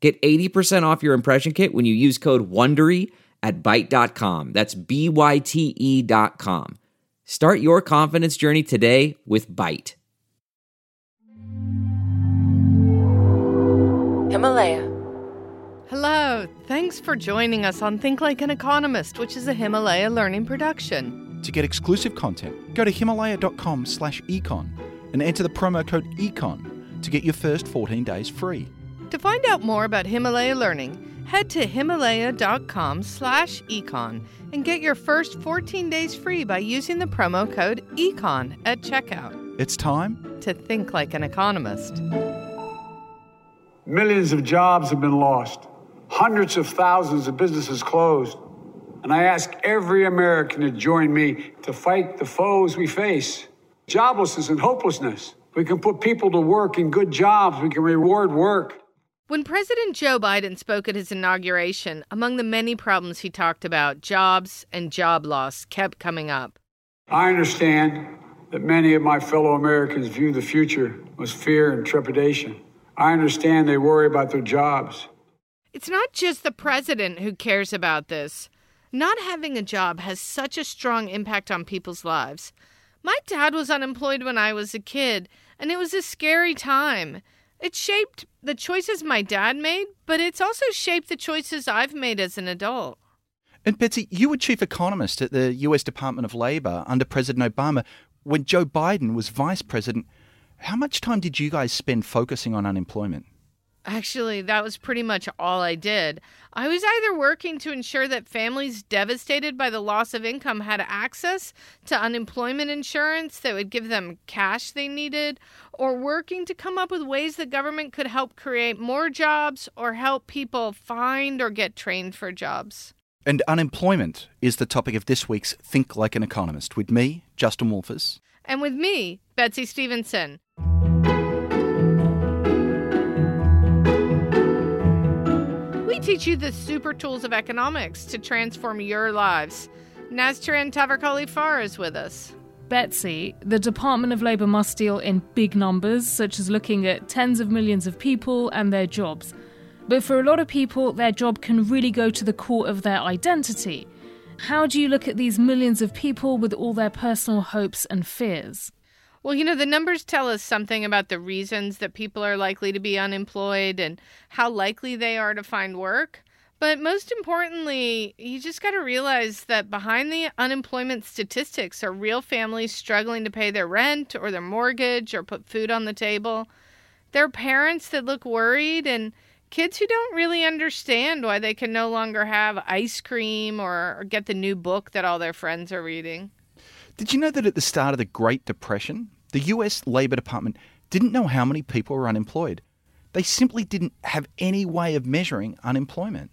Get 80% off your impression kit when you use code WONDERY at Byte.com. That's B-Y-T-E dot com. Start your confidence journey today with Byte. Himalaya. Hello, thanks for joining us on Think Like an Economist, which is a Himalaya learning production. To get exclusive content, go to himalaya.com slash econ and enter the promo code ECON to get your first 14 days free. To find out more about Himalaya Learning, head to himalaya.com slash econ and get your first 14 days free by using the promo code ECON at checkout. It's time To think like an economist. Millions of jobs have been lost. Hundreds of thousands of businesses closed. And I ask every American to join me to fight the foes we face joblessness and hopelessness. We can put people to work in good jobs, we can reward work. When President Joe Biden spoke at his inauguration, among the many problems he talked about, jobs and job loss kept coming up. I understand that many of my fellow Americans view the future with fear and trepidation. I understand they worry about their jobs. It's not just the president who cares about this. Not having a job has such a strong impact on people's lives. My dad was unemployed when I was a kid, and it was a scary time. It shaped the choices my dad made, but it's also shaped the choices I've made as an adult. And Betsey, you were chief economist at the US Department of Labor under President Obama when Joe Biden was vice president. How much time did you guys spend focusing on unemployment? Actually, that was pretty much all I did. I was either working to ensure that families devastated by the loss of income had access to unemployment insurance that would give them cash they needed, or working to come up with ways the government could help create more jobs or help people find or get trained for jobs. And unemployment is the topic of this week's Think Like an Economist with me, Justin Wolfers. And with me, Betsey Stevenson. Teach you the super tools of economics to transform your lives. Nastaran Tavakoli Far is with us. Betsey, the Department of Labour must deal in big numbers, such as looking at tens of millions of people and their jobs. But for a lot of people, their job can really go to the core of their identity. How do you look at these millions of people with all their personal hopes and fears? Well, you know, the numbers tell us something about the reasons that people are likely to be unemployed and how likely they are to find work. But most importantly, you just got to realize that behind the unemployment statistics are real families struggling to pay their rent or their mortgage or put food on the table. There are parents that look worried and kids who don't really understand why they can no longer have ice cream or, or get the new book that all their friends are reading. Did you know that at the start of the Great Depression, the US Labor Department didn't know how many people were unemployed? They simply didn't have any way of measuring unemployment.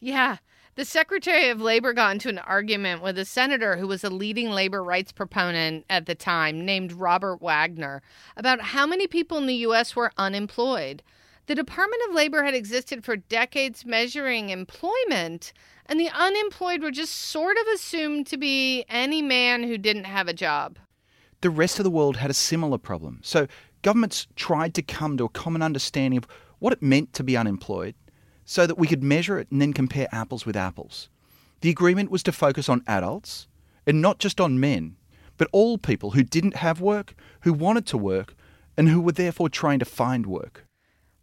Yeah. The Secretary of Labor got into an argument with a senator who was a leading labor rights proponent at the time, named Robert Wagner, about how many people in the U.S. were unemployed. The Department of Labor had existed for decades measuring employment, and the unemployed were just sort of assumed to be any man who didn't have a job. The rest of the world had a similar problem. So governments tried to come to a common understanding of what it meant to be unemployed so that we could measure it and then compare apples with apples. The agreement was to focus on adults and not just on men, but all people who didn't have work, who wanted to work, and who were therefore trying to find work.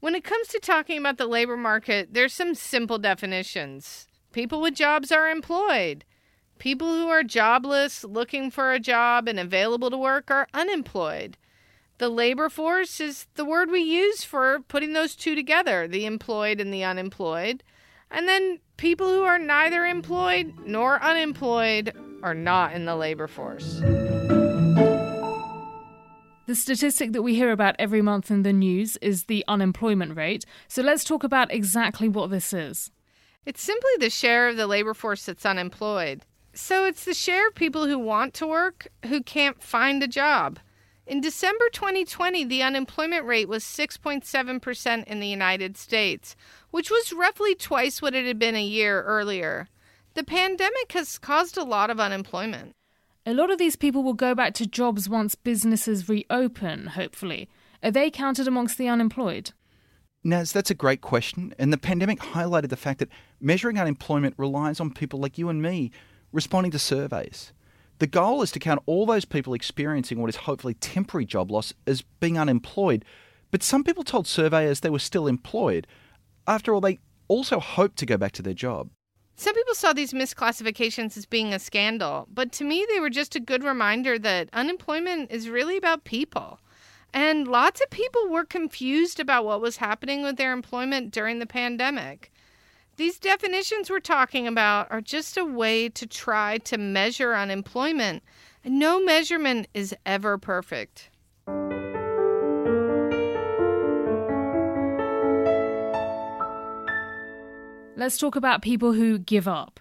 When it comes to talking about the labor market, there's some simple definitions. People with jobs are employed. People who are jobless, looking for a job, and available to work are unemployed. The labor force is the word we use for putting those two together the employed and the unemployed. And then people who are neither employed nor unemployed are not in the labor force. The statistic that we hear about every month in the news is the unemployment rate. So let's talk about exactly what this is. It's simply the share of the labor force that's unemployed. So it's the share of people who want to work who can't find a job. In December 2020, the unemployment rate was 6.7% in the United States, which was roughly twice what it had been a year earlier. The pandemic has caused a lot of unemployment. A lot of these people will go back to jobs once businesses reopen, hopefully. Are they counted amongst the unemployed? Naz, that's a great question. And the pandemic highlighted the fact that measuring unemployment relies on people like you and me responding to surveys. The goal is to count all those people experiencing what is hopefully temporary job loss as being unemployed. But some people told surveyors they were still employed. After all, they also hoped to go back to their job. Some people saw these misclassifications as being a scandal, but to me, they were just a good reminder that unemployment is really about people. And lots of people were confused about what was happening with their employment during the pandemic. These definitions we're talking about are just a way to try to measure unemployment, and no measurement is ever perfect. Let's talk about people who give up.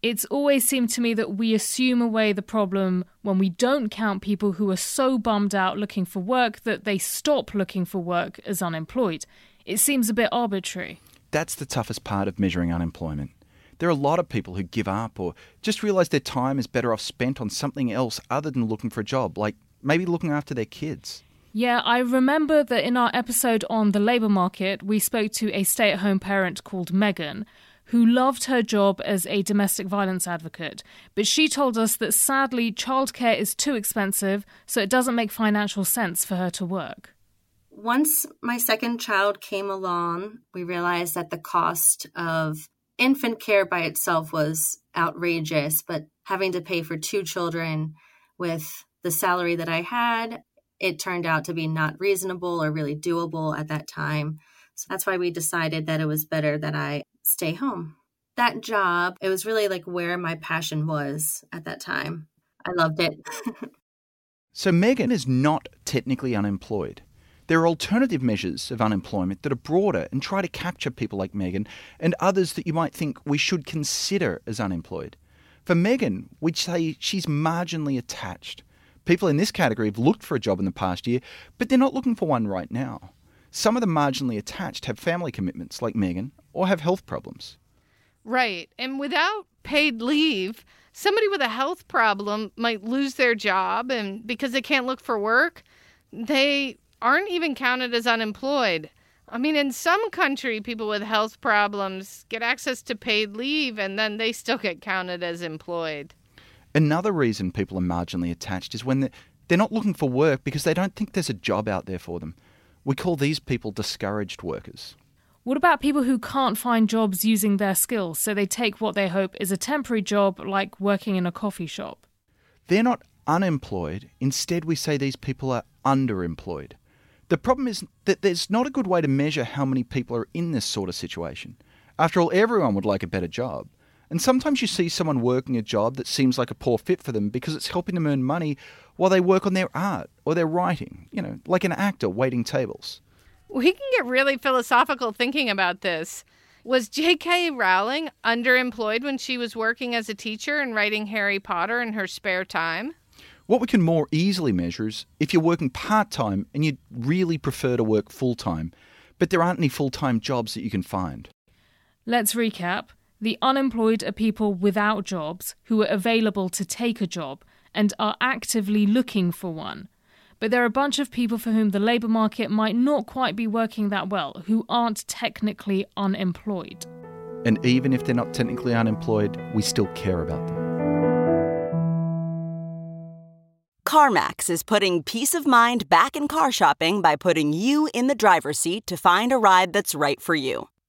It's always seemed to me that we assume away the problem when we don't count people who are so bummed out looking for work that they stop looking for work as unemployed. It seems a bit arbitrary. That's the toughest part of measuring unemployment. There are a lot of people who give up or just realise their time is better off spent on something else other than looking for a job, like maybe looking after their kids. Yeah, I remember that in our episode on the labour market, we spoke to a stay at home parent called Megan who loved her job as a domestic violence advocate. But she told us that sadly, childcare is too expensive, so it doesn't make financial sense for her to work. Once my second child came along, we realized that the cost of infant care by itself was outrageous, but having to pay for two children with the salary that I had, it turned out to be not reasonable or really doable at that time. So that's why we decided that it was better that I stay home. That job, it was really like where my passion was at that time. I loved it. so Megan is not technically unemployed. There are alternative measures of unemployment that are broader and try to capture people like Megan and others that you might think we should consider as unemployed. For Megan, we'd say she's marginally attached. People in this category have looked for a job in the past year, but they're not looking for one right now. Some of the marginally attached have family commitments, like Megan, or have health problems. Right. And without paid leave, somebody with a health problem might lose their job, and because they can't look for work, they aren't even counted as unemployed. I mean, in some country, people with health problems get access to paid leave and then they still get counted as employed. Another reason people are marginally attached is when they're not looking for work because they don't think there's a job out there for them. We call these people discouraged workers. What about people who can't find jobs using their skills, so they take what they hope is a temporary job like working in a coffee shop? They're not unemployed. Instead, we say these people are underemployed. The problem is that there's not a good way to measure how many people are in this sort of situation. After all, everyone would like a better job. And sometimes you see someone working a job that seems like a poor fit for them because it's helping them earn money while they work on their art or their writing, you know, like an actor waiting tables. We can get really philosophical thinking about this. Was J.K. Rowling underemployed when she was working as a teacher and writing Harry Potter in her spare time? What we can more easily measure is if you're working part time and you'd really prefer to work full time, but there aren't any full time jobs that you can find. Let's recap. The unemployed are people without jobs who are available to take a job and are actively looking for one. But there are a bunch of people for whom the labour market might not quite be working that well, who aren't technically unemployed. And even if they're not technically unemployed, we still care about them. CarMax is putting peace of mind back in car shopping by putting you in the driver's seat to find a ride that's right for you.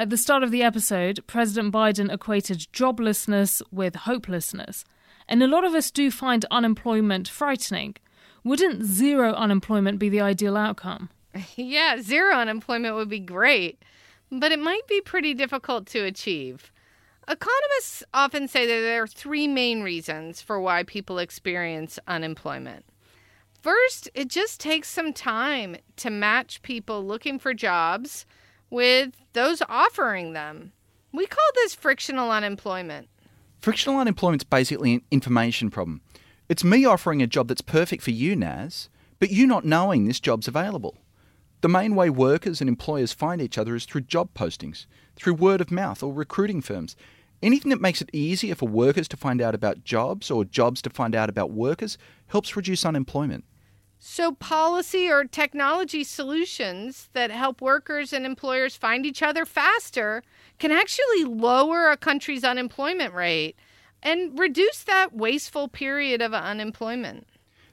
At the start of the episode, President Biden equated joblessness with hopelessness. And a lot of us do find unemployment frightening. Wouldn't zero unemployment be the ideal outcome? Yeah, zero unemployment would be great, but it might be pretty difficult to achieve. Economists often say that there are three main reasons for why people experience unemployment. First, it just takes some time to match people looking for jobs with those offering them. We call this frictional unemployment. Frictional unemployment is basically an information problem. It's me offering a job that's perfect for you, Naz, but you not knowing this job's available. The main way workers and employers find each other is through job postings, through word of mouth or recruiting firms. Anything that makes it easier for workers to find out about jobs or jobs to find out about workers helps reduce unemployment. So, policy or technology solutions that help workers and employers find each other faster can actually lower a country's unemployment rate and reduce that wasteful period of unemployment.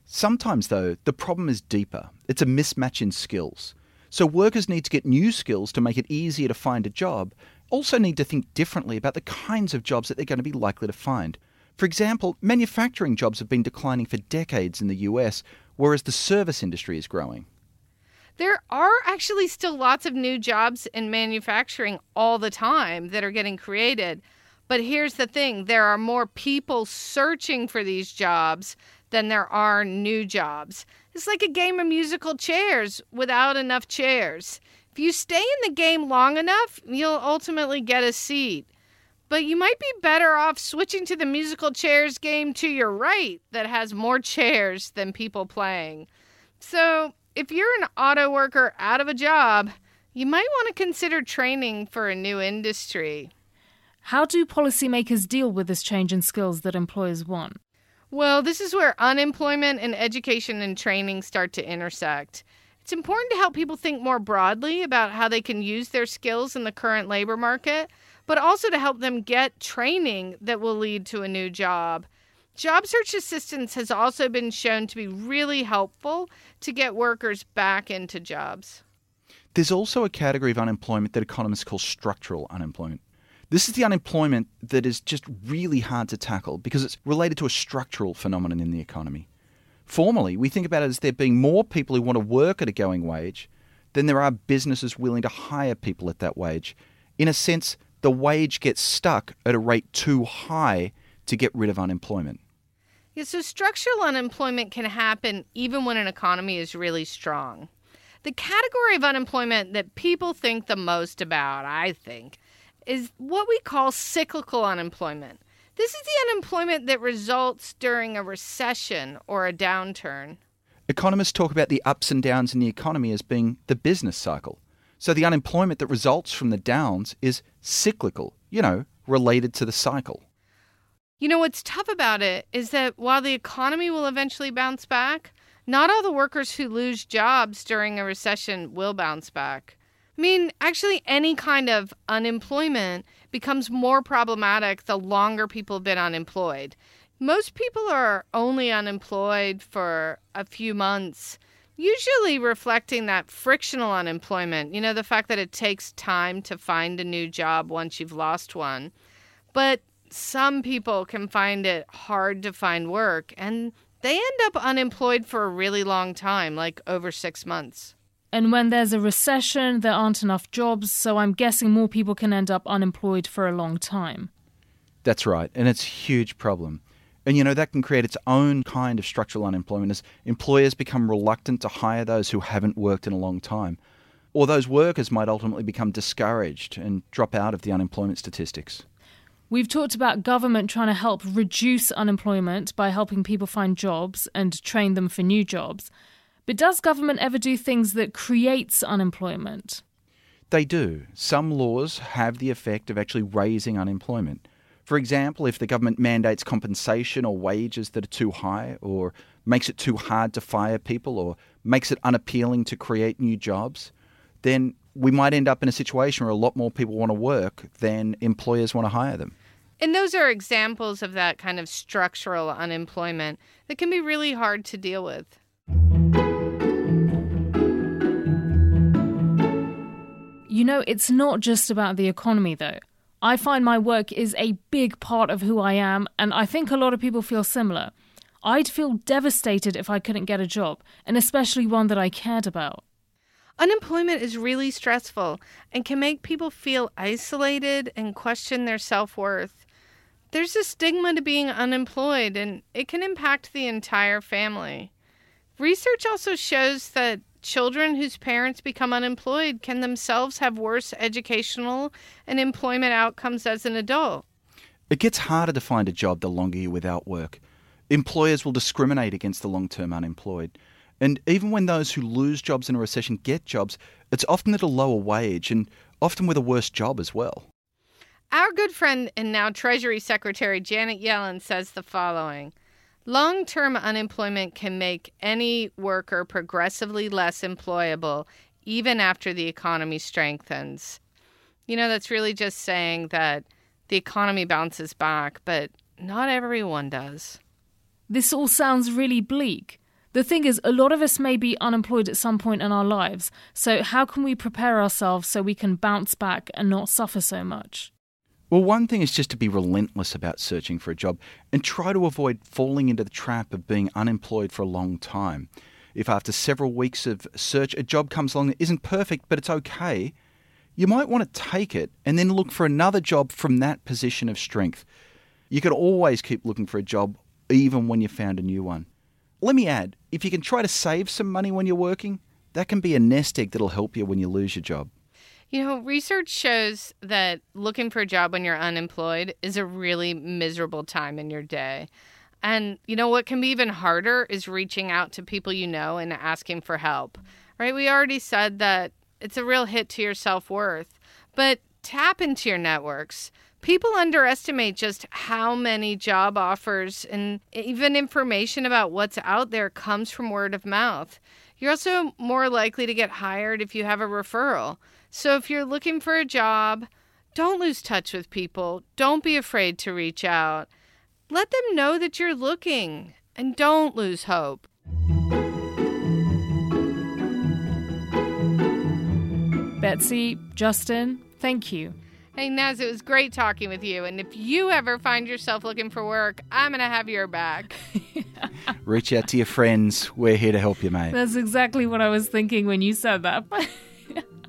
Sometimes, though, the problem is deeper. It's a mismatch in skills. So, workers need to get new skills to make it easier to find a job, also need to think differently about the kinds of jobs that they're going to be likely to find. For example, manufacturing jobs have been declining for decades in the US, whereas the service industry is growing. There are actually still lots of new jobs in manufacturing all the time that are getting created. But here's the thing there are more people searching for these jobs than there are new jobs. It's like a game of musical chairs without enough chairs. If you stay in the game long enough, you'll ultimately get a seat. But you might be better off switching to the musical chairs game to your right that has more chairs than people playing. So, if you're an auto worker out of a job, you might want to consider training for a new industry. How do policymakers deal with this change in skills that employers want? Well, this is where unemployment and education and training start to intersect. It's important to help people think more broadly about how they can use their skills in the current labor market but also to help them get training that will lead to a new job. Job search assistance has also been shown to be really helpful to get workers back into jobs. There's also a category of unemployment that economists call structural unemployment. This is the unemployment that is just really hard to tackle because it's related to a structural phenomenon in the economy. Formally, we think about it as there being more people who want to work at a going wage than there are businesses willing to hire people at that wage. In a sense, the wage gets stuck at a rate too high to get rid of unemployment. Yeah, so structural unemployment can happen even when an economy is really strong. The category of unemployment that people think the most about, I think, is what we call cyclical unemployment. This is the unemployment that results during a recession or a downturn. Economists talk about the ups and downs in the economy as being the business cycle. So the unemployment that results from the downs is cyclical, you know, related to the cycle. You know, what's tough about it is that while the economy will eventually bounce back, not all the workers who lose jobs during a recession will bounce back. I mean, actually, any kind of unemployment becomes more problematic the longer people have been unemployed. Most people are only unemployed for a few months usually reflecting that frictional unemployment, you know, the fact that it takes time to find a new job once you've lost one. But some people can find it hard to find work and they end up unemployed for a really long time, like over six months. And when there's a recession, there aren't enough jobs, so I'm guessing more people can end up unemployed for a long time. That's right, and it's a huge problem. And you know, that can create its own kind of structural unemployment as employers become reluctant to hire those who haven't worked in a long time. Or those workers might ultimately become discouraged and drop out of the unemployment statistics. We've talked about government trying to help reduce unemployment by helping people find jobs and train them for new jobs. But does government ever do things that creates unemployment? They do. Some laws have the effect of actually raising unemployment. For example, if the government mandates compensation or wages that are too high, or makes it too hard to fire people, or makes it unappealing to create new jobs, then we might end up in a situation where a lot more people want to work than employers want to hire them. And those are examples of that kind of structural unemployment that can be really hard to deal with. You know, it's not just about the economy, though. I find my work is a big part of who I am, and I think a lot of people feel similar. I'd feel devastated if I couldn't get a job, and especially one that I cared about. Unemployment is really stressful and can make people feel isolated and question their self worth. There's a stigma to being unemployed, and it can impact the entire family. Research also shows that children whose parents become unemployed can themselves have worse educational and employment outcomes as an adult. It gets harder to find a job the longer you're without work. Employers will discriminate against the long term unemployed. And even when those who lose jobs in a recession get jobs, it's often at a lower wage and often with a worse job as well. Our good friend and now Treasury Secretary Janet Yellen says the following Long term unemployment can make any worker progressively less employable, even after the economy strengthens. You know, that's really just saying that the economy bounces back, but not everyone does. This all sounds really bleak. The thing is, a lot of us may be unemployed at some point in our lives, so how can we prepare ourselves so we can bounce back and not suffer so much? Well, one thing is just to be relentless about searching for a job and try to avoid falling into the trap of being unemployed for a long time. If after several weeks of search a job comes along that isn't perfect but it's okay, you might want to take it and then look for another job from that position of strength. You can always keep looking for a job even when you found a new one. Let me add, if you can try to save some money when you're working, that can be a nest egg that'll help you when you lose your job. You know, research shows that looking for a job when you're unemployed is a really miserable time in your day. And you know what can be even harder is reaching out to people you know and asking for help. Right? We already said that it's a real hit to your self-worth, but tap into your networks. People underestimate just how many job offers and even information about what's out there comes from word of mouth. You're also more likely to get hired if you have a referral. So if you're looking for a job, don't lose touch with people. Don't be afraid to reach out. Let them know that you're looking and don't lose hope. Betsey, Justin, thank you. Hey, Naz, it was great talking with you. And if you ever find yourself looking for work, I'm going to have your back. Reach out to your friends. We're here to help you, mate. That's exactly what I was thinking when you said that.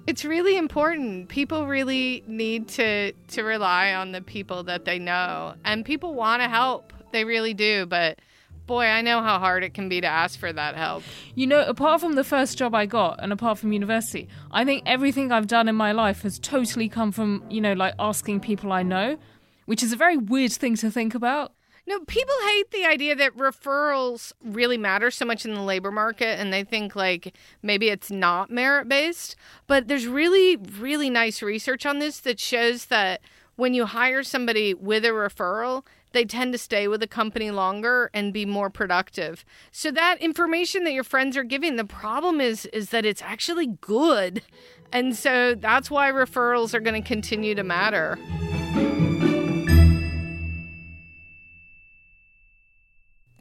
it's really important. People really need to to rely on the people that they know. And people want to help. They really do, but boy, I know how hard it can be to ask for that help. You know, apart from the first job I got and apart from university, I think everything I've done in my life has totally come from, you know, like asking people I know, which is a very weird thing to think about. No, people hate the idea that referrals really matter so much in the labor market and they think like maybe it's not merit based. But there's really, really nice research on this that shows that when you hire somebody with a referral, they tend to stay with a company longer and be more productive. So that information that your friends are giving, the problem is is that it's actually good. And so that's why referrals are going to continue to matter.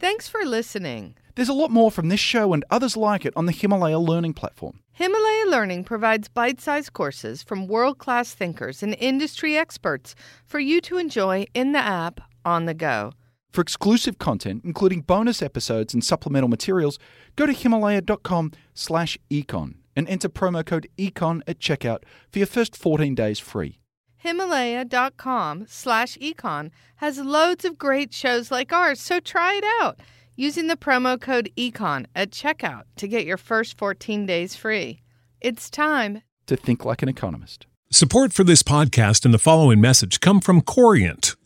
Thanks for listening. There's a lot more from this show and others like it on the Himalaya Learning platform. Himalaya Learning provides bite sized courses from world class thinkers and industry experts for you to enjoy in the app on the go. For exclusive content, including bonus episodes and supplemental materials, go to himalaya.com slash econ and enter promo code econ at checkout for your first 14 days free. Himalaya.com slash econ has loads of great shows like ours, so try it out using the promo code ECON at checkout to get your first 14 days free. It's time to think like an economist. Support for this podcast and the following message come from Corient